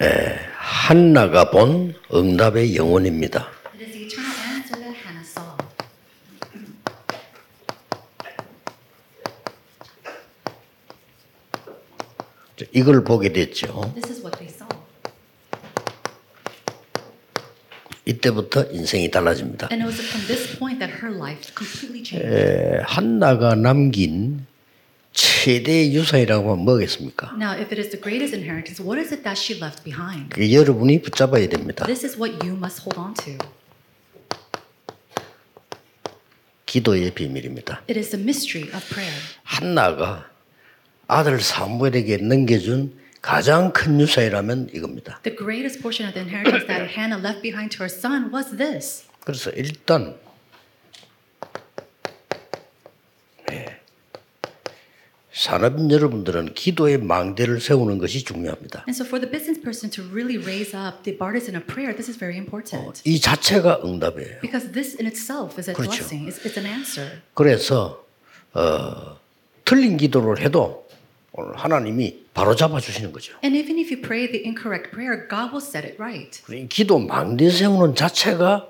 에, 한나가 본 응답의 영혼입니다. 이걸 보게 됐죠. This is what they saw. 이때부터 인생이 달라집니다. 에, 한나가 남긴 최대 유산이라고 하면 뭐겠습니까? Now, if it is the greatest inheritance, what is it that she left behind? 그 여러분이 붙잡아야 됩니다. This is what you must hold on to. 기도의 비밀입니다. It is the mystery of prayer. 한나가 아들 사무엘에게 넘겨준 가장 큰 유산이라면 이겁니다. The greatest portion of the inheritance that Hannah left behind to her son was this. 그래서 일단 산업인 여러분들은 기도의 망대를 세우는 것이 중요합니다. And so, for the business person to really raise up the partisan of prayer, this is very important. 이 자체가 응답이에요. Because this in itself is a 그렇죠. blessing, it's, it's an answer. 그래서 어, 틀린 기도를 해도 오늘 하나님이 바로 잡아 주시는 거죠. And even if you pray the incorrect prayer, God will set it right. 이 기도 망대 세우는 자체가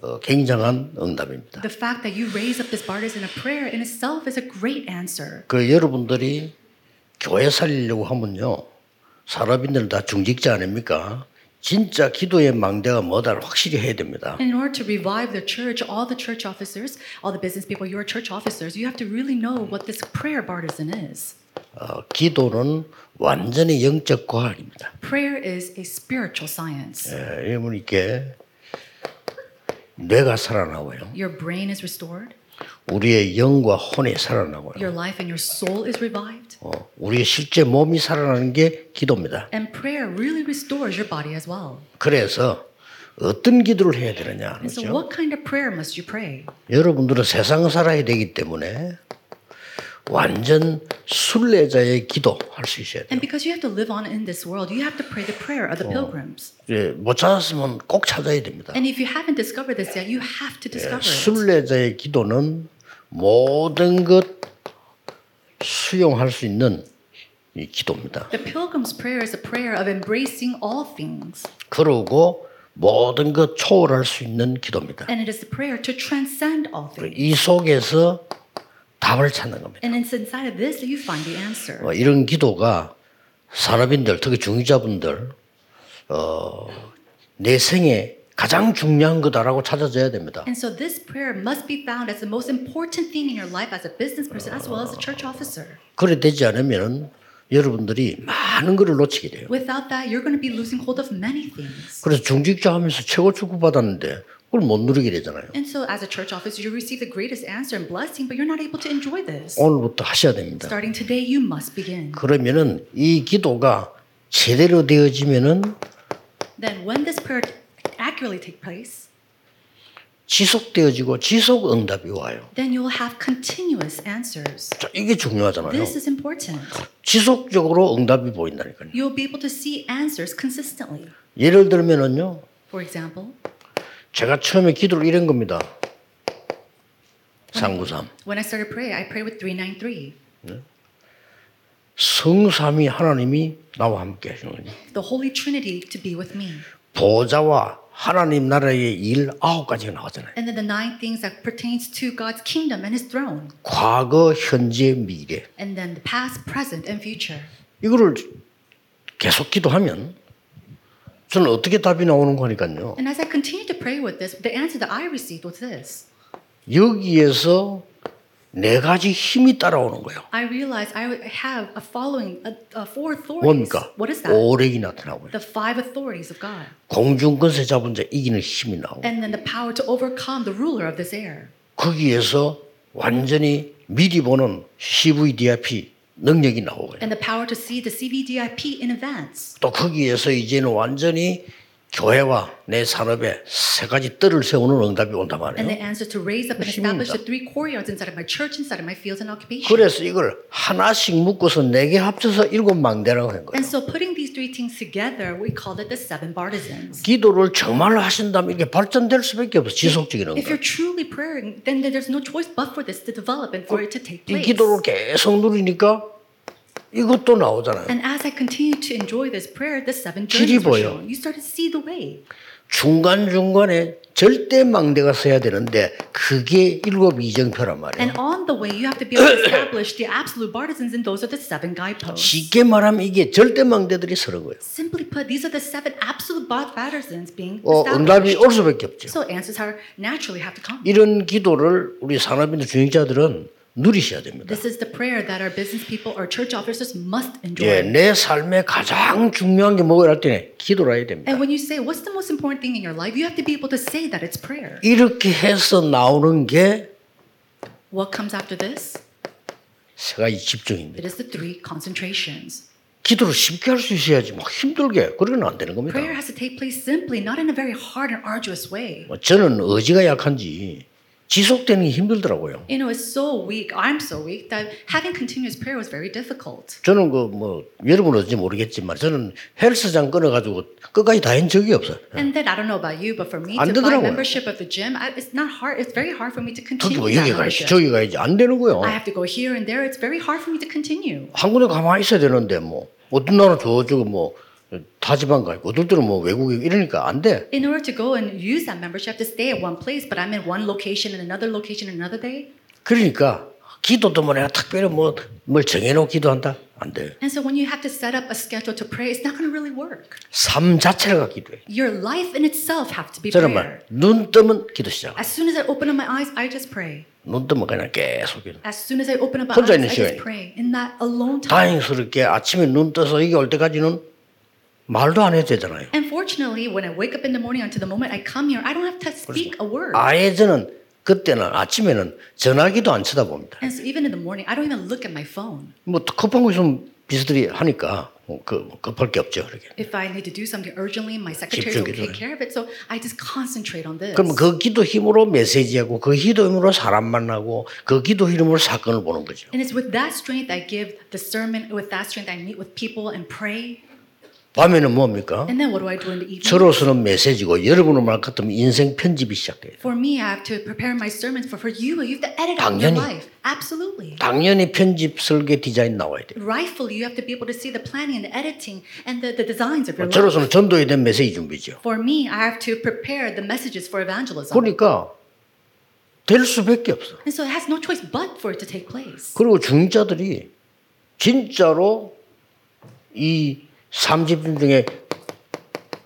어, 굉장한 응답입니다. The fact that you raise up this partisan of prayer in itself is a great answer. 그 여러분들이 교회 살리려고 하면요. 산업인들은 다 중직자 아닙니까? 진짜 기도의 망대가 뭐다를 확실히 해야 됩니다. In order to revive the church, all the church officers, all the business people, you are church officers, you have to really know what this prayer partisan is. 어, 기도는 완전히 영적 과학입니다. Prayer is a spiritual science. 예, 여러분 이렇게 뇌가 살아나고요. Your brain is restored, 우리의 영과 혼이 살아나고요. your life and your soul is revived. 어, 우리의 실제 몸이 살아나는 게 기도입니다. And prayer really restores your body as well. 그래서 어떤 기도를 해야 되느냐 And so, 그렇죠? what kind of prayer must you pray? 여러분들은 세상 살아야 되기 때문에 완전 순례자의 기도 할 수 있어야 돼요. And because you have to live on in this world, you have to pray the prayer of the pilgrims. 예, 못 찾았으면 꼭 찾아야 됩니다. And if you haven't discovered this yet, you have to discover it. 순례자의 기도는 모든 것 수용할 수 있는 이 기도입니다. The pilgrim's prayer is a prayer of embracing all things. 그러고 모든 것 초월할 수 있는 기도입니다. And it is the prayer to transcend all things. 이 속에서 답을 찾는 겁니다. And it's inside of this that you find the answer. 어, 이런 기도가 산업인들, 특히 중위자분들, 어, 내 생에 가장 중요한 거다라고 찾아져야 됩니다. And so this prayer must be found as the most important thing in your life as a business person as well as a church officer. 그래 되지 않으면 여러분들이 많은 것을 놓치게 돼요. Without that, you're going to be losing hold of many things. 그래서 중직자 하면서 최고 축구 받았는데 그걸 못 누리게 되잖아요. And so, as a church officer, you receive the greatest answer and blessing, but you're not able to enjoy this. 오늘부터 하셔야 됩니다. Starting today, you must begin. 그러면은 이 기도가 제대로 되어지면은 Then, when this prayer accurately take place, 지속되어지고 지속 응답이 와요. then you will have continuous answers. 자, 이게 중요하잖아요. This is important. 지속적으로 응답이 보인다니까요. You'll be able to see answers consistently. 예를 들면은요. For example, 제가 처음에 기도를 이런 겁니다. 393. when I started praying, I prayed with 393. 성삼위 하나님이 나와 함께 하시는 거예요. The Holy Trinity to be with me. 보좌와 하나님 나라의 일 아홉 가지가 나왔잖아요. And then the nine things that pertains to God's kingdom and His throne. 과거, 현재, 미래. And then the past, present, and future. 이거를 계속 기도하면 저는 어떻게 답이 나오는 거니까요. And as I continued to pray with this, the answer that I received was this. 여기에서 네 가지 힘이 따라오는 거예요. I realized I have a following, a, a four authorities. 뭡니까? What is that? 오력이 나타나고요. The five authorities of God. 공중 권세 잡은 자 이기는 힘이 나오고 And then the power to overcome the ruler of this air. 거기에서 완전히 미리 보는 CVDIP 능력이 나오고요. And the power to see the CVDIP in advance. 또 거기에서 이제는 완전히 교회와 내 산업에 세 가지 뜰을 세우는 응답이 온단 And 말이에요. the answer to raise up and 힘입니다. establish the three courtyards inside of my church, inside of my fields and occupation. 그래서 이걸 하나씩 묶어서 네 개 합쳐서 일곱 망대라고 한 거예요. And so putting these three things together, we call it the seven partisans. 기도를 정말로 하신다면 이게 발전될 수밖에 없어 지속적인 If you're 응답. truly praying, then there's no choice but for this to develop and for it to take 이. 기도를 계속 누리니까 이것도 나오잖아요. And as I continued to enjoy this prayer, the seven journeys were shown. You started to see the way. 중간 중간에 절대 망대가 서야 되는데 그게 일곱 이정표란 말이에요. And on the way, you have to be able to establish the absolute partisans, and those are the seven guideposts. 쉽게 말하면 이게 절대 망대들이 서는 거예요. Simply put, these are the seven absolute partisans being 어, 응답이 established. 올 수밖에 없죠. So answers are naturally have to come. 이런 기도를 우리 산업인들 중직자들은 누리셔야 됩니다. This is the prayer that our business people or church officers must enjoy. 예, 내 삶에 가장 중요한 게 뭐가 할 때는 기도라 해야 됩니다. And when you say, what's the most important thing in your life, you have to be able to say that it's prayer. 이렇게 해서 나오는 게 What comes after this? 세 가지 집중입니다. It is the three concentrations. 기도를 쉽게 할 수 있어야지 막 힘들게 그러면 안 되는 겁니다. Prayer has to take place simply, not in a very hard and arduous way. 뭐 저는 의지가 약한지 지속되는 게 힘들더라고요. You know, it's so weak. I'm so weak that having continuous prayer was very difficult. 저는 그 뭐 여러분은 어떤지 모르겠지만 저는 헬스장 끊어 가지고 끝까지 다한 적이 없어요. And then I don't know about you, but for me 안 to buy membership of the gym, I, it's not hard. It's very hard for me to 저기 continue 뭐 that 여기 가야지. 저기 가야지 안 되는 거예요. I have to go here and there. It's very hard for me to continue. 한 군데 가만히 있어야 되는데 뭐 어떤 나라 저쪽은 뭐 타지방 가 있고 때는 뭐 외국에 이러니까 안 돼. In order to go and use that membership, to stay at one place, but I'm in one location and another location another day. 그러니까 기도도 뭐 내가 특별히 뭐뭘 정해놓고 기도한다 안 돼. And so when you have to set up a schedule to pray, it's not going to really work. 삶 자체가 기도해. Your life in itself have to be prayer. 말, 눈 뜨면 기도 시작. As soon as I open up my eyes, I just pray. 눈 뜨면 그냥 계속 기도. As soon as I open up my eyes, I just pray. In that alone time. 다행스럽게 아침에 눈 떠서 이게 올 때까지는 말도 안 해도 되잖아요. And fortunately, when I wake up in the morning until the moment I come here, I don't have to speak a word. 아예 저는 그때는 아침에는 전화기도 안 쳐다봅니다. And so even in the morning, I don't even look at my phone. 뭐 급한 거 있으면 비서들이 하니까 뭐 그, 급할 게 없죠. 그렇게. If I need to do something urgently, my secretaries will take care of it. So I just concentrate on this. 그럼 그 기도 힘으로 메시지하고 그 기도 힘으로 사람 만나고 그 기도 힘으로 사건을 보는 거죠. And it's with that strength I give discernment. With that strength I meet with people and pray. 밤에는 뭡니까? And then what do I do in the evening? 저로서는 메시지고 여러분은 말 같으면 인생 편집이 시작돼요. For me, I have to prepare my sermons. For for you, you have to edit out your 당연히. life. Absolutely. 당연히 편집 설계 디자인 나와야 돼요. Rightfully, you have to be able to see the planning and the editing and the, the designs of your life. 저로서는 전도에 대한 메시지 준비죠. For me, I have to prepare the messages for evangelism. 그러니까 될 수밖에 없어. And so it has no choice but for it to take place. 그리고 중자들이 진짜로 이 삼집중 중에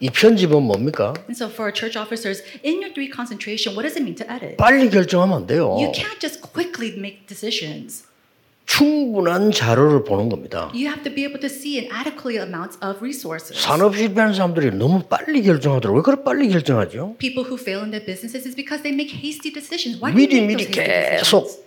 이 편집은 뭡니까? And so for church officers, in your three concentration, what does it mean to edit? 빨리 결정하면 안 돼요. You can't just quickly make decisions. 충분한 자료를 보는 겁니다. You have to be able to see an adequate amount of resources. 산업 실패하는 사람들이 너무 빨리 결정하더라고요. 왜 그렇게 빨리 결정하죠? People who fail in their businesses is because they make hasty decisions. Why do you 미리 make 미리 those hasty 계속 decisions?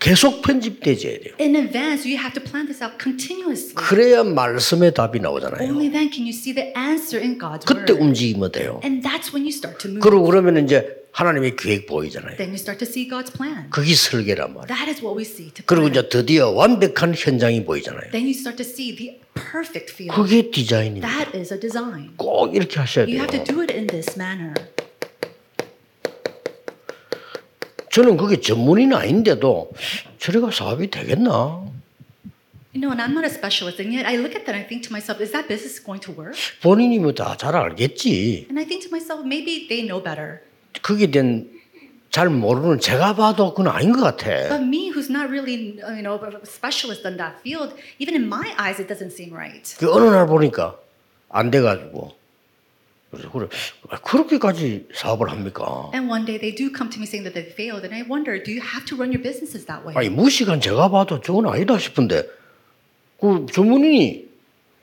계속 편집되져야 돼요. In advance, you have to plan this out continuously. 그래야 말씀의 답이 나오잖아요. Only then can you see the answer in God's 그때 word. 움직이면 돼요. And that's when you start to move. 그러고 그러면 이제 하나님의 계획 보이잖아요. Then you start to see God's plan. 그게 설계란 말이에요. That is what we see to 그리고 plan. 이제 드디어 완벽한 현장이 보이잖아요. Then you start to see the perfect field. 그게 디자인입니다. That is a design. 꼭 이렇게 하셔야 You 돼요. have to do it in this manner. 저는 그게 전문인 아닌데도 저래가 사업이 되겠나? You know, and I'm not a specialist, and yet I look at that and I think to myself, is that business going to work? 본인이 뭐다잘 알겠지. And I think to myself, maybe they know better. 거기에 대한 잘 모르는 제가 봐도 그건 아닌 것 같아. But me, who's not really, uh, you know, a specialist in that field, even in my eyes, it doesn't seem right. 그 어느 날 보니까 안 돼가지고 그래서 그래 아, 그렇게까지 사업을 합니까? And one day they do come to me saying that they failed, and I wonder, do you have to run your businesses that way? 아니 무식한 제가 봐도 저건 아니다 싶은데 그 전문인이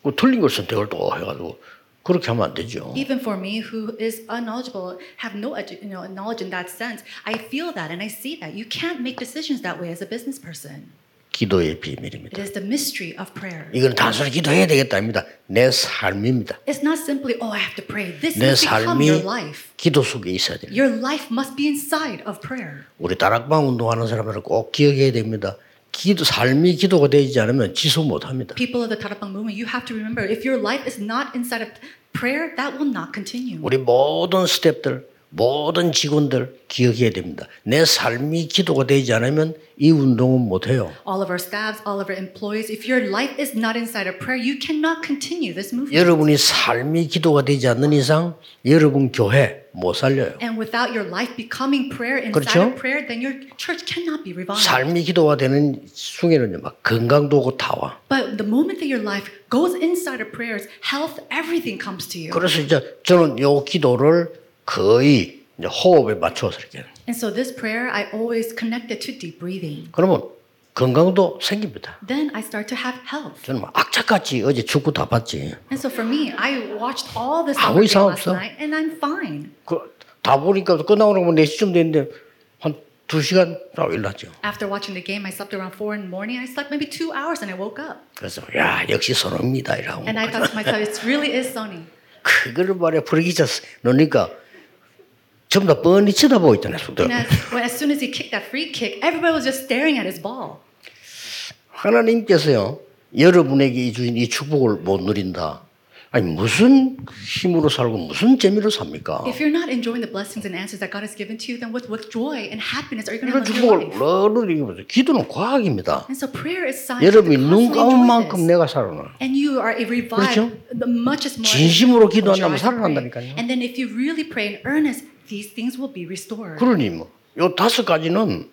그 틀린 걸 선택을 또 해가지고 그렇게 하면 안 되죠. Even for me, who is unknowledgeable, have no edu- you know, knowledge in that sense, I feel that and I see that. You can't make decisions that way as a business person. 기도의 비밀입니다. It is the mystery of prayer. 이건 단순히 기도해야 되겠다 아닙니다. 내 삶입니다. It's not simply, oh, I have to pray. This 내 삶이 your life. 기도 속에 있어야 됩니다. Your life must be inside of prayer. 우리 다락방 운동하는 사람들은 꼭 기억해야 됩니다. 기도 삶이 기도가 되지 않으면 지속 못 합니다. People of the Tarapang movement, you have to remember if your life is not inside of prayer, that will not continue. 우리 모든 스텝들 모든 직원들 기억해야 됩니다. 내 삶이 기도가 되지 않으면 이 운동은 못 해요. All of our staffs, all of our employees, if your life is not inside of prayer, you cannot continue this movement. 여러분이 삶이 기도가 되지 않는 이상 여러분 교회 못 살려요. And without your life becoming prayer inside 그렇죠? of prayer, then your church cannot be revived. 삶이 기도가 되는 순간에는 막 건강도 오고 다 와. But the moment that your life goes inside of prayers, health, everything comes to you. 그래서 이제 저는 요 기도를 거의 이제 호흡에 맞춰서 이렇게. And so this prayer, I always connect it to deep breathing. 그러면 건강도 생깁니다. Then I start to have health. 저는 막 악착같이 어제 축구 다 봤지. And so for me, I watched all this 아무 이상 last 없어. night, and I'm fine. 그, 다 보니까 끝나고 나면 4시쯤 됐는데 한 2시간 딱 일났죠. After watching the game, I slept around four in the morning. I slept maybe two hours, and I woke up. 그래서 야 역시 선호입니다 이라고. And I thought to myself, it really is Sony. 그거를 말해 부르기자 놓으니까 전부 다 뻔히 쳐다보고 있잖아요. 속도. And as, soon as he kicked that free kick, everybody was just staring at his ball. 하나님께서요 여러분에게 주신 이 축복을 못 누린다. 아니 무슨 힘으로 살고 무슨 재미로 삽니까? If you're not enjoying the blessings and answers that God has given to you, then with, with joy and happiness are you going to 이런 live your 축복을 life? 너를 이기면서 기도는 과학입니다. And so prayer is science. 여러분이 눈 감은 만큼. 내가 살아나. And you are revived 그렇죠? much as more. 진심으로 기도한다면. 살아난다니까요. And then if you really pray in earnest, these things will be restored. 그러니 뭐요 다섯 가지는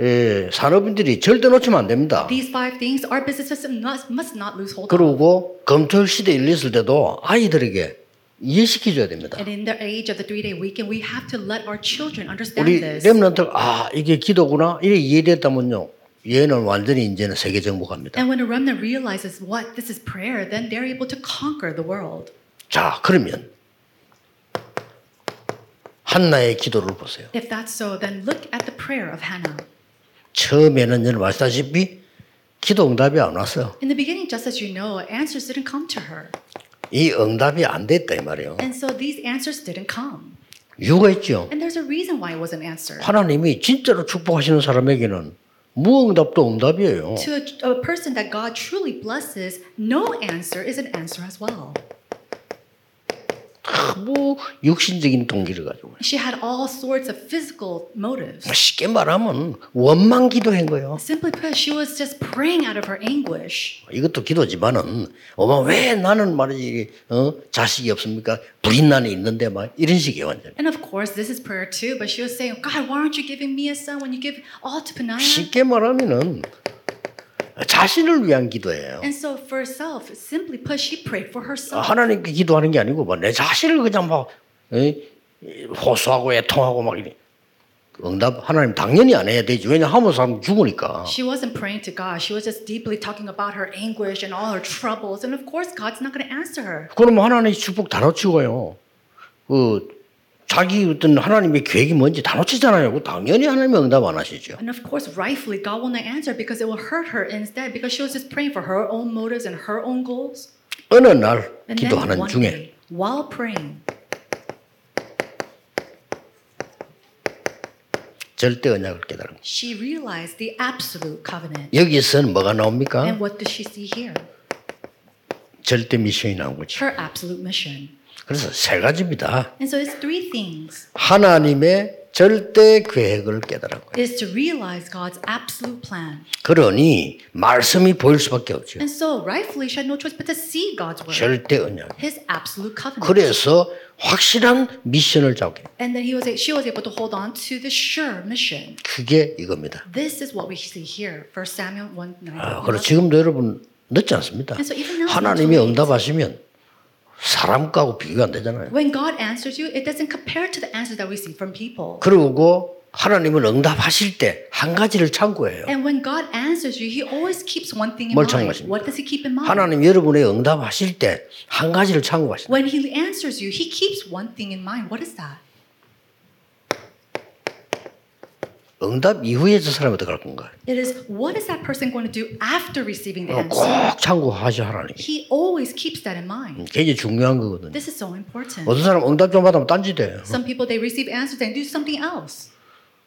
예, 산업인들이 절대 놓치면 안 됩니다. These five things, our businesses must, must not lose hold of. 그리고 검토 시대 일렸을 때도 아이들에게 이해시켜줘야 됩니다. And in the age of the three-day weekend, we have to let our children understand 우리 this. 렘런트 아 이게 기도구나 이래 이해됐다면요 얘는 완전히 이제는 세계 정복합니다. And when a remnant realizes what this is prayer, then they're able to conquer the world. 자 그러면 한나의 기도를 보세요. If that's so, then look at the prayer of Hannah. 처음에는 여러분 아시다시피 기도 응답이 안 왔어요. In the beginning, just as you know, answers didn't come to her. 이 응답이 안 됐다 이 말이에요. And so these answers didn't come. 이유가 있죠. And there's a reason why it wasn't answered. 하나님이 진짜로 축복하시는 사람에게는 무응답도 응답이에요. To a, a person that God truly blesses, no answer is an answer as well. 뭐 육신적인 동기를 가지고 She had all sorts of physical motives. 쉽게 말하면 원망 기도한 거예요. Simply put, she was just praying out of her anguish. 이것도 기도지만은 어머 왜 나는 말이지 어? 자식이 없습니까? 불인 난이 있는데 막 이런 식이에요 완전. And of course, this is prayer too, but she was saying, God, why aren't you giving me a son when you give all to Peniah? 쉽게 말하면은 자신을 위한 기도예요. And so for herself, simply put, she prayed for herself. 하나님께 기도하는 게 아니고 막 내 자신을 그냥 막 에? 호소하고 애통하고 막 이래. 응답 하나님 당연히 안 해야 되지. 왜냐 하면 사람 죽으니까. She wasn't praying to God. She was just deeply talking about her anguish and all her troubles. And of course, God's not going to answer her. 그러면 하나님 축복 다 놓치고요. 그 자기 어떤 하나님의 계획이 뭔지 다 놓치잖아요. 그 당연히 하나님이 응답 안 하시죠. And of course, rightfully, God will not answer because it will hurt her instead because she was just praying for her own motives and her own goals. 어느 날 기도하는 중에 while praying, 절대 언약을 깨달은 거예요. she realized the absolute covenant. 여기서는 뭐가 나옵니까? And what does she see here? 절대 미션이 나온 거죠. Her absolute mission. 그래서 세 가지입니다. And so it's three things. 하나님의 절대 계획을 깨달은 거예요. Is to realize God's absolute plan. 그러니 말씀이 보일 수밖에 없죠. And so rightfully she had no choice but to see God's word. 절대 언약. His absolute covenant. 그래서 확실한 미션을 잡게. And then he was she was able to hold on to the sure mission. 그게 이겁니다. This is what we see here. 1 Samuel 1 9. 아, 그리고 지금도 여러분 늦지 않습니다. And so 하나님이. 응답하시면 사람과고 비교가 안 되잖아요. When God answers you, it doesn't compare to the answers that we see from people. 그리고 하나님은 응답하실 때 한 가지를 참고해요. And when God answers you, He always keeps one thing in 뭘 mind. 참고하십니까? What does He keep in mind? 하나님 여러분의 응답하실 때 한 가지를 참고하십니다. When He answers you, He keeps one thing in mind. What is that? 응답 이후에 저 사람이 어떻게 할 건가? It is what is that person going to do after receiving the 어, answer? 꼭 참고하셔 하나님. He always keeps that in mind. 굉장히 중요한 거거든요. This is so important. 어떤 사람 응답 좀 받으면 딴짓해요. Some people they receive answers and do something else.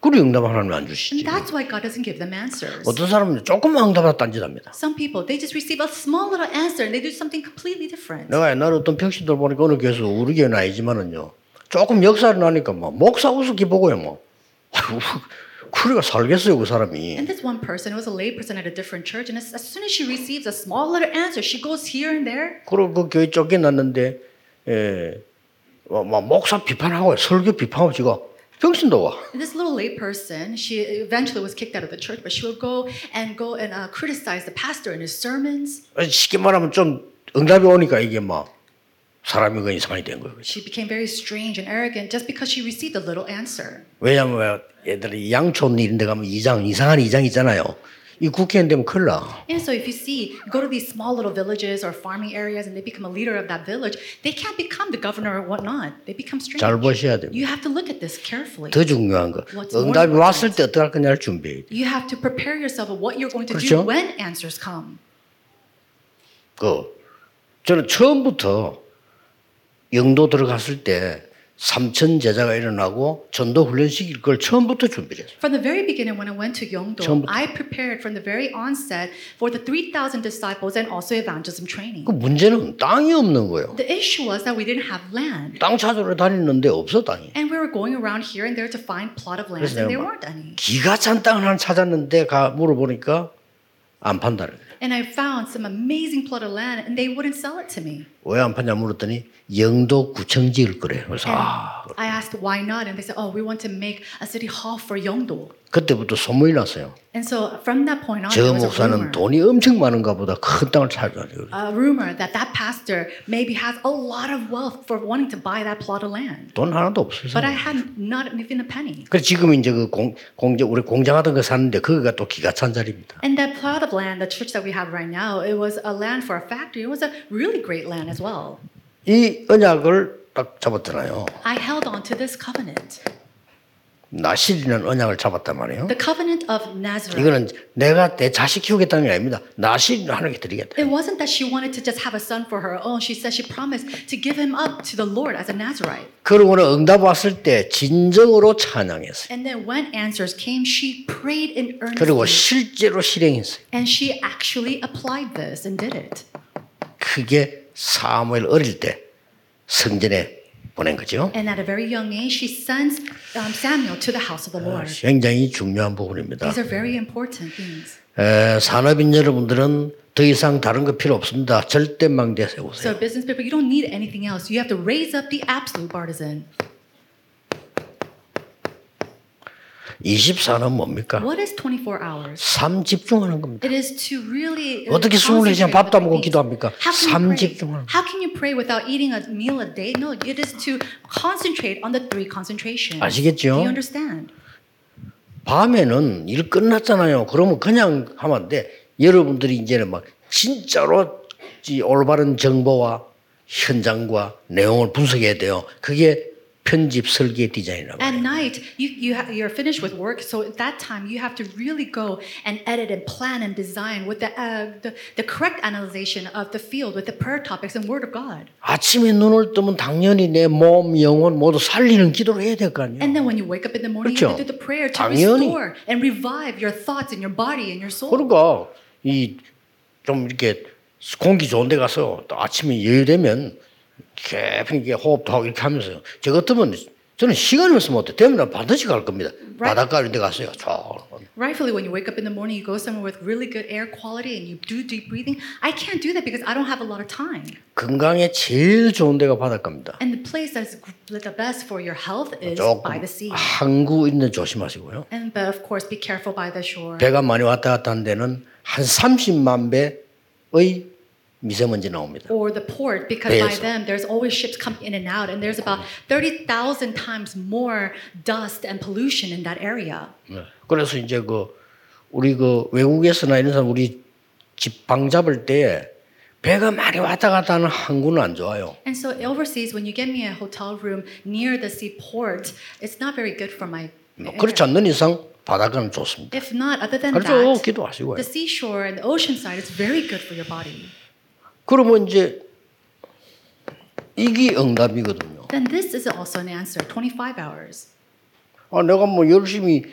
그리 응답 하나님 안 And 주시지. that's why God doesn't give them answers. 어떤 사람은 조금만 응답하다 딴짓합니다. Some people they just receive a small little answer and they do something completely different. 내가 옛날에 어떤 평신들 보니까 어느 교회에서 우리 교회는 아니지만은요. 조금 역사를 나니까 뭐 목사 우습게 보고요 뭐. 그래가 살겠어요 그 사람이. And this one person was a lay person at a different church, and as, as soon as she receives a small little answer, she goes here and there. 그리고 그 교회 쫓겨났는데 예, 뭐, 뭐 목사 비판하고 설교 비판하고 지가 병신도 와. This little lay person, she eventually was kicked out of the church, but she would go and go and uh, criticize the pastor in his sermons. 쉽게 말하면 좀 응답이 오니까 이게 막 사람이 그 이상이 된 거예요. She became very strange and arrogant just because she received a little answer. 왜냐면 얘들이 양촌 이런 데 가면 이장 이상한 이장 있잖아요. 이 국회의원 되면 큰일 나. And so if you see, you go to these small little villages or farming areas and they become a leader of that village, they can't become the governor or whatnot. They become strange. 잘 보셔야 됩니다. You have to look at this carefully. 더 중요한 거 응답이? 왔을 때 어떻게 할 거냐를 준비해야 돼. You have to prepare yourself of what you're going to 그렇죠? do when answers come. 그 저는 처음부터 영도 들어갔을 때 삼천 제자가 일어나고 전도 훈련 시킬 걸 처음부터 준비를 했어요. From the very beginning, when I went to Yeongdo, 처음부터. I prepared from the very onset for the 3,000 disciples and also evangelism training. 그 문제는 땅이 없는 거예요. The issue was that we didn't have land. 땅 찾으러 다니는데 없어 땅이. And we were going around here and there to find plot of land, and there weren't any. 기가 찬 땅을 하나 찾았는데 가 물어보니까 안 판다는 거예요. And I found some amazing plot of land, and they wouldn't sell it to me. 왜 안 파냐 물었더니 영도 구청 지을 거래. 그래서 아 I asked why not, and they said, "Oh, we want to make a city hall for Yeongdo." 그때부터 소문이 났어요. And so from that point on, 저 there was a 목사는 rumor. 돈이 엄청 많은가 보다 큰 땅을 찾아요. a rumor that that pastor maybe has a lot of wealth for wanting to buy that plot of land. 돈 하나도 없어서. But I had not even a penny. 그래서 지금 이제 그 공, 공장 우리 공장하던 거 사는데 거기가 또 기가 찬 자리입니다. And that plot of land, the church that we have right now, it was a land for a factory. It was a really great land as well. 이 언약을 딱 잡았잖아요. I held on to this covenant, 나실이라는 언약을 잡았단 말이에요. the covenant of Nazareth. 이거는 내가 내 자식 키우겠다는 게 아닙니다. 나실을 하나님께 드리겠다. It wasn't that she wanted to just have a son for her own. She said she promised to give him up to the Lord as a Nazarite. 그러고는 응답 왔을 때 진정으로 찬양했어요. And then when answers came, she prayed in 그리고 earnestly. 실제로 실행했어요. And she actually applied this and did it. 그게 사무엘 어릴 때 성전에 보낸 거죠. And at a very young age, she sends um, Samuel to the house of the Lord. 굉장히 중요한 부분입니다. These are very important things. 에, 산업인 여러분들은 더 이상 다른 거 필요 없습니다. 절대 망대 세우세요. So, business people, you don't need anything else. You have to raise up the absolute partisan. 24는 뭡니까? What is 24 hours? 삶 집중하는 겁니다. It is to really uh, 어떻게 24시간 concentrate 밥도 안 먹고 기도합니까? 삶? 집중하는 How can you pray without eating a meal a day? No, it is to concentrate on the three concentrations. 아시겠죠? Do you understand? 밤에는 일 끝났잖아요. 그러면 그냥 하면 안 돼. 여러분들이 이제는 막 진짜로 이 올바른 정보와 현장과 내용을 분석해야 돼요. 그게 편집 설계 디자인이라고. At night, you, you ha- you're finished with work, so at that time you have to really go and edit and plan and design with the, uh, the, the correct analyzation of the field with the prayer topics and Word of God. 아침에 눈을 뜨면 당연히 내 몸, 영혼 모두 살리는 기도를 해야 될 거 아니에요. And then when you wake up in the morning, you 그렇죠. have to do the prayer to 당연히. restore and revive your thoughts and your body and your soul. 그러니까 이 좀 이렇게 공기 좋은 데 가서 또 아침에 여유되면 깊이 이렇게 호흡도 하고 이렇게 하면서 저 같으면 저는 시간이 없으면 어때? 되면 반드시 갈 겁니다. 바닷가 이런 데 가서요. 저 Rightfully, when you wake up in the morning, you go somewhere with really good air quality and you do deep breathing. I can't do that because I don't have a lot of time. 건강에 제일 좋은 데가 바닷가입니다. And the place that's the best for your health is by the sea. 항구 있는 데 조심하시고요. And but of course, be careful by the shore. 배가 많이 왔다 갔다 하는 데는 한 30만 배의 미세먼지 나옵니다. Or the port, because by 배에서. them there's always ships coming in and out, and there's about thirty thousand times more dust and pollution in that area. 네. 그래서 이제 그 우리 그 외국에서나 이런 사람 우리 집 방 잡을 때 배가 많이 왔다 갔다 하는 항구는 안 좋아요. And so overseas, when you get me a hotel room near the seaport, it's not very good for my. 그렇지 않는 이상 바닷가는 좋습니다. If not, other than 그렇죠. that, 기도하시고요. the seashore and the ocean side is very good for your body. 그러면 이제 이게 응답이거든요. Then this is also an answer. 25 hours. 아, 내가 뭐 열심히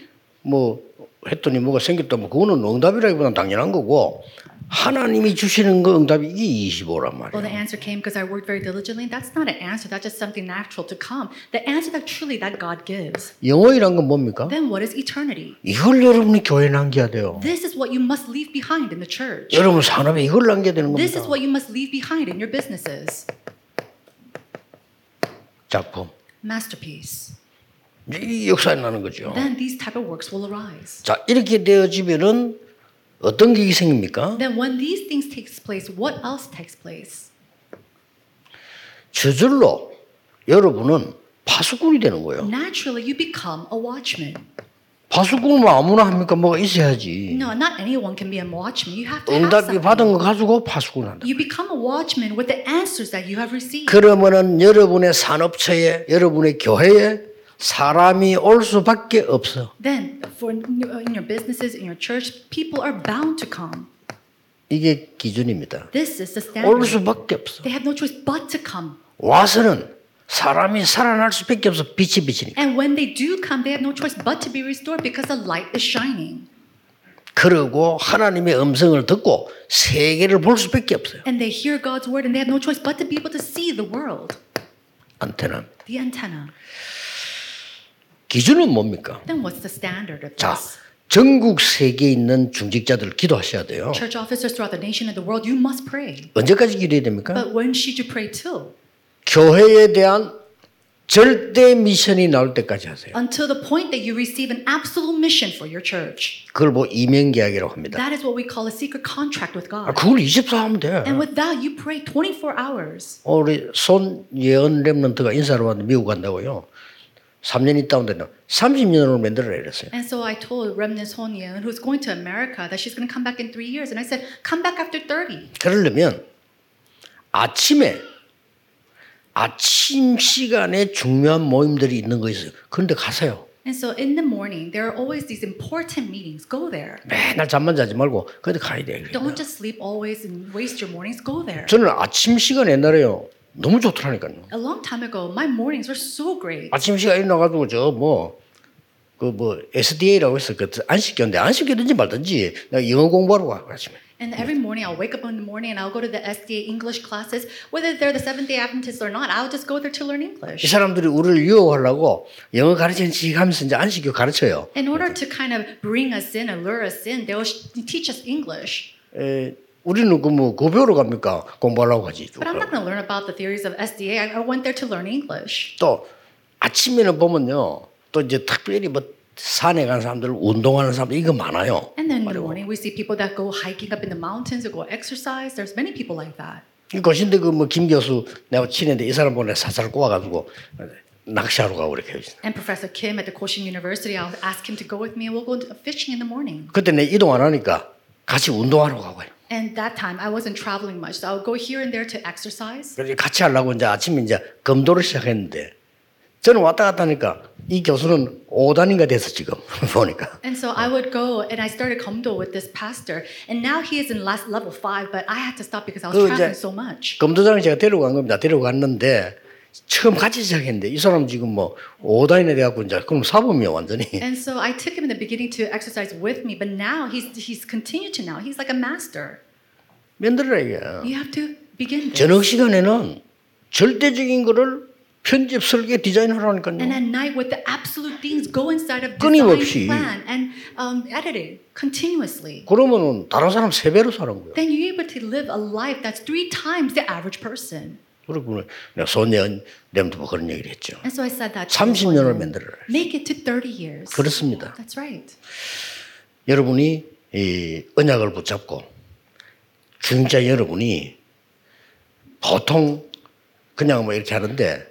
뭐 했더니 뭐가 생겼다 뭐 그거는 응답이라기보다는 당연한 거고 하나님이 주시는 거 응답이 이게 25란 Well, 말이에요. the answer came because I worked very diligently. That's not an answer. That's just something natural to come. The answer that truly that God gives. 영원이란 건 뭡니까? Then what is eternity? 이걸 여러분이 교회에 남겨야 돼요. This is what you must leave behind in the church. 여러분 산업에 이걸 남겨야 되는 This 겁니다. is what you must leave behind in your businesses. 작품. Masterpiece. 이 역사에 나는 거죠. Then these type of works will arise. 자 이렇게 되어지면은 어떤 게 생깁니까? Then when these things takes place, what else takes place? 저절로 여러분은 파수꾼이 되는 거예요. Naturally, you become a watchman. 파수꾼은 아무나 합니까? 뭐가 있어야지. No, not anyone can be a watchman. You have to have 응답이 something. 받은 거 가지고 파수꾼한다. You become a watchman with the answers that you have received. 그러면은 여러분의 산업처에, 여러분의 교회에 사람이 올 수밖에 없어. Then, for in your businesses, in your church, people are bound to come. 이게 기준입니다. This is the 올 standard. 수밖에 없어. They have no choice but to come. 와서는 사람이 살아날 수밖에 없어. 빛이 비치니까. And when they do come, they have no choice but to be restored because the light is shining. 그러고 하나님의 음성을 듣고 세계를 볼 수밖에 없어요. And they hear God's word and they have no choice but to be able to see the world. 안테나. The antenna. 기준은 뭡니까? Then what's the standard of 자, this? 전국 세계에 있는 중직자들 기도하셔야 돼요. Church officers throughout the nation and the world, you must pray. 언제까지 기도해야 됩니까? But when should you pray till? 교회에 대한 절대 미션이 나올 때까지 하세요. Until the point that you receive an absolute mission for your church. 그걸 뭐 이명계약이라고 합니다. That is what we call a secret contract with 아, God. 그걸 24 하면 돼. And with that, you pray 24 hours. 어, 우리 손예언 랩런트가 인사를 왔는데 미국 간다고요. 3년 있다 온다는 30년을 만들어라 이랬어요. And so I told Remnant Sonyeon, who's going to America, that she's going to come back in three years. And I said, come back after 30. 그러려면 아침에 아침 시간에 중요한 모임들이 있는 거 있어요. 그런데 가세요. And so in the morning, there are always these important meetings. Go there. 맨날 잠만 자지 말고 그런데 가야 돼. Don't just sleep always and waste your mornings. Go there. 저는 아침 시간 옛날에요. 너무 좋더라니까요. A long time ago, my mornings were so great. 아침 시간 일어나가지고 저뭐 그뭐 SDA라고 했어. 그 안식교인데 안식교든지 말든지 내가 영어 공부하러 가 아침에. And every morning, I'll wake up in the morning and I'll go to the SDA English classes. Whether they're the Seventh day Adventists or not, I'll just go there to learn 이 English. 사람들이 우리를 유혹하려고 영어 가르치는 식 하면서 이제 안식교 가르쳐요. In order to kind of bring us in and lure us in, they'll teach us English. 에, 우리는 그뭐 고배우러 갑니까? 공부하려고 가지. But I'm not going to learn about the theories of SDA. I went there to learn English. 또 아침에는 보면요. 또 이제 특별히 뭐 산에 간 사람들, 운동하는 사람들 이거 많아요. And then in the morning, we see people that go hiking up in the mountains or go exercise. There's many people like that. 이 것인데 그 뭐 김 교수 내가 친했는데 이 사람 보내 사살 꼬아가지고 낚시하러 가고 이렇게 해요. And Professor Kim at the Koshing University, I'll ask him to go with me and we'll go fishing in the morning. 그때 내 이동 안 하니까 같이 운동하러 가고요. And that time, I wasn't traveling much. So I would go here and there to exercise. 그래서 같이 하려고 이제 아침에 이제 검도를 시작했는데 저는 왔다 갔다 하니까 이 교수는 5단인가 돼서 지금 보니까 And so I would go and I started Komdo with this pastor. And now he is in last level five, but I had to stop because I was 그 traveling 이제 so much. 검도장을 제가 데려간 겁니다. 데려갔는데 처음 같이 시작했는데 이 사람 지금 뭐 5단이나 돼갖고 이제 그럼 사범이야 완전히. And so I took him in the beginning to exercise with me, but now he's he's continued to now. He's like a master. 만들어라 이게. You have to begin this. 저녁 시간에는 절대적인 거를 편집 설계 디자인하라니까요. And at night, with the absolute things, go inside of design, plan, and um, editing continuously. 그러면은 다른 사람 세 배로 사는 거예요. Then you're able to live a life that's three times the average person. 그리고 내가 손예언 렘도 그런 얘기를 했죠. And so I said that. to 30년을 everyone. 만들어라. Make it to 30 years. 그렇습니다. That's right. 여러분이 이 언약을 붙잡고 중자 여러분이 보통 그냥 뭐 이렇게 하는데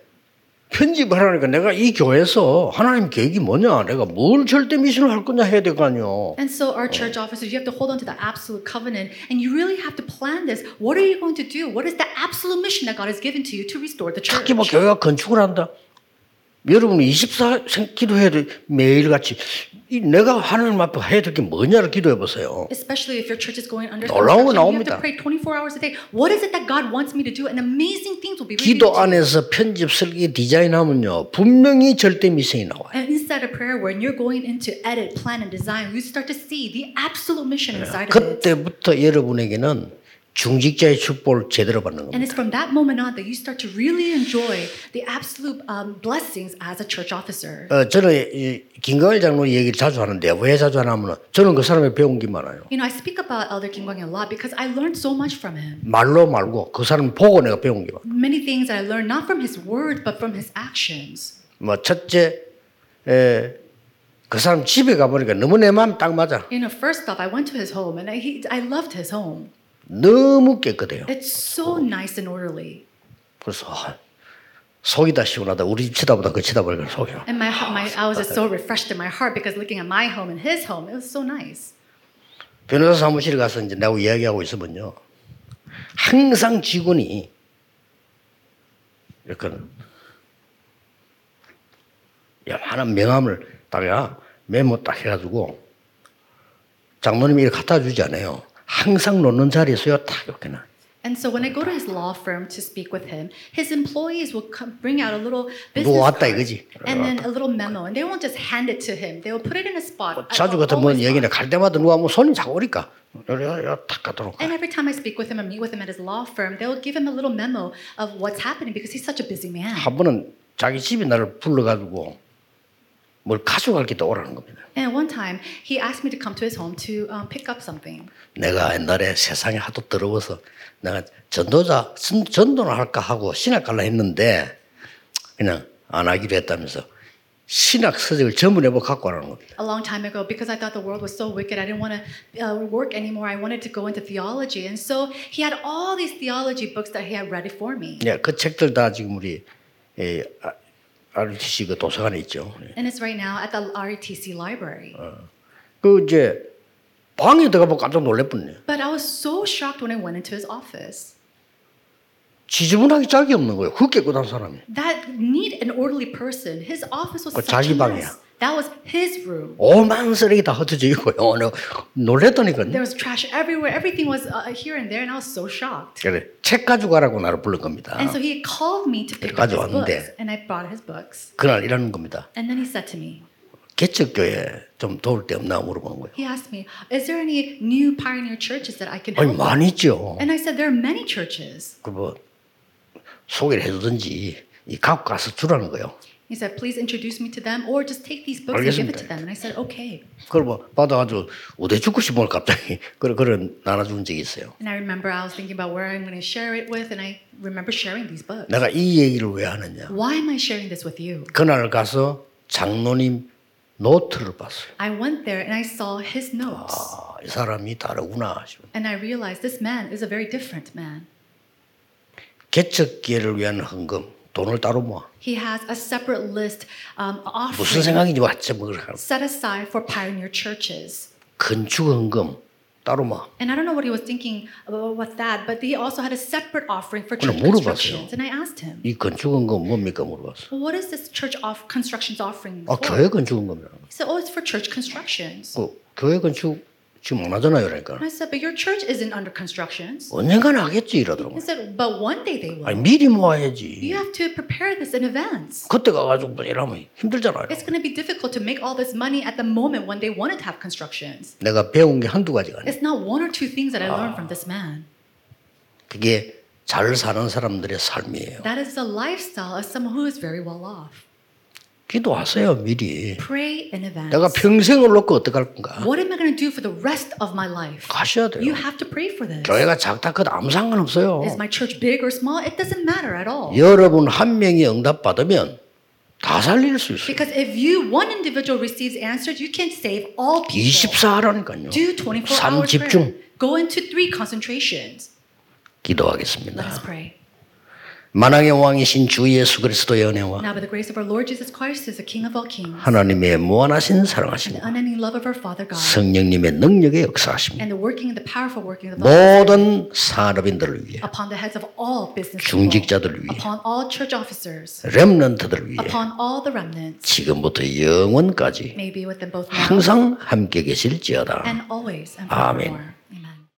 편집을 하니까 내가 이 교회에서 하나님 계획이 뭐냐 내가 뭘 절대 미션을 할 거냐 해야 될 거 아니요. And so, our church officers, you have to hold on to the absolute covenant, and you really have to plan this. What are you going to do? What is the absolute mission that God has given to you to restore the church? 특히 뭐 교회가 건축을 한다. 여러분이 24 기도해도 매일 같이 이 내가 하나님 앞에 해야 될 게 뭐냐를 기도해 보세요. Especially if your church is going under 놀라운 거 나옵니다. to pray 24 hours a day. What is it that God wants me to do? And amazing things will be 기도. 안에서 편집 설계 디자인하면요 분명히 절대 미션이 나와요. And inside of prayer, when you're going into edit, plan, and design, you start to see the absolute mission inside of it. 그때부터 여러분에게는 중직자의 축복을 제대로 받는 겁니다. And it's from that moment on that you start to really enjoy the absolute um, blessings as a church officer. 어, 저는 이 김강일 장로 얘기를 자주 하는데 왜 자주 하냐면 저는 그 사람의 배운 게 많아요. You know, I speak about Elder Kim Kwang a lot because I learned so much from him. 말로 말고 그 사람 보고 내가 배운 게 많아요. Many things that I learned not from his words but from his actions. 뭐 첫째, 에, 그 사람 집에 가보니까 너무 내 마음 딱 맞아. You know, first off, I went to his home and I, he, I loved his home. 너무 깨끗해요. It's so nice and orderly. 그래서 아, 속이 다 시원하다. 우리 집 치다보다 그 치다보니까 속이. And my, my I was so refreshed in my heart because looking at my home and his home, it was so nice. 변호사 사무실에 가서 이제 나하고 이야기하고 있으면요. 항상 직원이 이렇게 야만한 명함을 딱야 메모 딱 해가지고 장모님이 이렇게 갖다 주지 않아요. 항상 놓는 자리에서요 나. And so when I go to his law firm to speak with him, his employees will come, bring out a little business 왔다 card and then a little memo, and they won't just hand it to him. They will put it in a spot. a- 자주 뭐 always 얘기는. 갈 때마다 누가 뭐 손이 자꾸 오니까 탁 가도록. And every time I speak with him and meet with him at his law firm, they will give him a little memo of what's happening because he's such a busy man. 한 번은 자기 집에 나를 불러가지고 뭘 가져갈 게 떠오라는 겁니다. And one time, he asked me to come to his home to um, pick up something. 내가 옛날에 세상에 하도 더러워서 내가 전도자 전- 전도를 할까 하고 신학 갈라 했는데 그냥 안 하기로 했다면서 신학 서적을 전부 내고 갖고 와라는 겁니다. A long time ago, because I thought the world was so wicked, I didn't want to uh, work anymore. I wanted to go into theology. And so he had all these theology books that he had ready for me. 네, 그 책들 다 지금 우리 에, 아, RTC 그 도서관에 있죠. And it's right now at the RETC library. 그 이제 방에 들어가보고 깜짝 놀랄뻔네. But I was so shocked when I went into his office. 지저분하기 짝이 없는 거예요. 그 깨끗한 사람이. That neat and orderly person, his office was 그 자기 방이야. mess. That was his room. 쓰레기 다 있고요. 내가 놀랬다니까요. There was trash everywhere. Everything was uh, here and there, and I was so shocked. 그래 책 가져가라고 나를 부른 겁니다. And so he called me to pick up his books, and I brought his books. 그날 이러는 겁니다. And then he said to me, 개척교회 좀 도울 데 없나 물어보는 거예요. he asked me, "Is there any new pioneer churches that I can 아니 help?" with?" 많이 있죠. And I said, "There are many churches." 그뭐 소개를 해주든지 이 갖고 가서 주라는 거예요. He said, "Please introduce me to them, or just take these books and give it to them." And I said, "Okay." 그걸 뭐 받아가지고 우대 죽고 싶은 걸 갑자기 그런 그런 나눠준 적이 있어요. And I remember I was thinking about where I'm going to share it with, and I remember sharing these books. 내가 이 얘기를 왜 하느냐? Why am I sharing this with you? 그날 가서 장로님 노트를 봤어요. I went there and I saw his notes, 아, 이 사람이 다르구나. 싶어요. and I realized this man is a very different man. 개척기회를 위한 헌금 돈을 따로 모아. He has a separate list um, 무슨 offering 생각인지 왔지 뭐 그래. set aside for pioneer churches. 건축 헌금 따로 모아. And I don't know what he was thinking about with that, but he also had a separate offering for 그럼 church 물어봤어요. constructions. And I asked him, 이 건축 헌금 뭡니까 물어봤어. well, what is this church off constructions offering 아 for? 교회 건축 헌금이라는 거. He said, oh, it's for church constructions. 그 교회 건축 지금 안 하잖아요, 그러니까. And I said, but your church isn't under constructions. 언젠가는 하겠지 이러더라고. He said, but one day they will. 아니 미리 You 모아야지. have to prepare this in advance. 그때 가가지고 뭐 이러면 힘들잖아요. It's going to be difficult to make all this money at the moment when they wanted to have constructions. 내가 배운 게 한두 가지가 아니야. It's not one or two things that I learned from this man. 그게 잘 사는 사람들의 삶이에요. That is the lifestyle of someone who is very well off. 기도하세요 미리. Pray in advance. 내가 평생을 놓고 어떡할 건가? What am I going to do for the rest of my life? 가셔야 돼요. You have to pray for this. 교회가 작다 크다 아무 상관없어요. Is my church big or small? It doesn't matter at all. 여러분 한 명이 응답 받으면 다 살릴 수 있어요. Because if you, one individual receives answers, you can save all people. 24 하라니까요. Do 24삼 hours 집중. prayer. Go into three concentrations. 기도하겠습니다. Let us pray. 만왕의 왕이신 주 예수 그리스도의 은혜와 Now, by the grace of our Lord Jesus Christ, who is the King of all kings, 하나님의 무한하신 and 사랑하심 the unending love of our Father God, 성령님의 능력의 역사하심 and the working and the powerful working of the Holy Spirit 모든 산업인들을 위해 upon the heads of all business 중직자들을 people, 위해 upon all church officers, 렘넌트들을 위해 upon all the remnants, 지금부터 영원까지 항상 함께 계실지어다. and always and Amen. forevermore.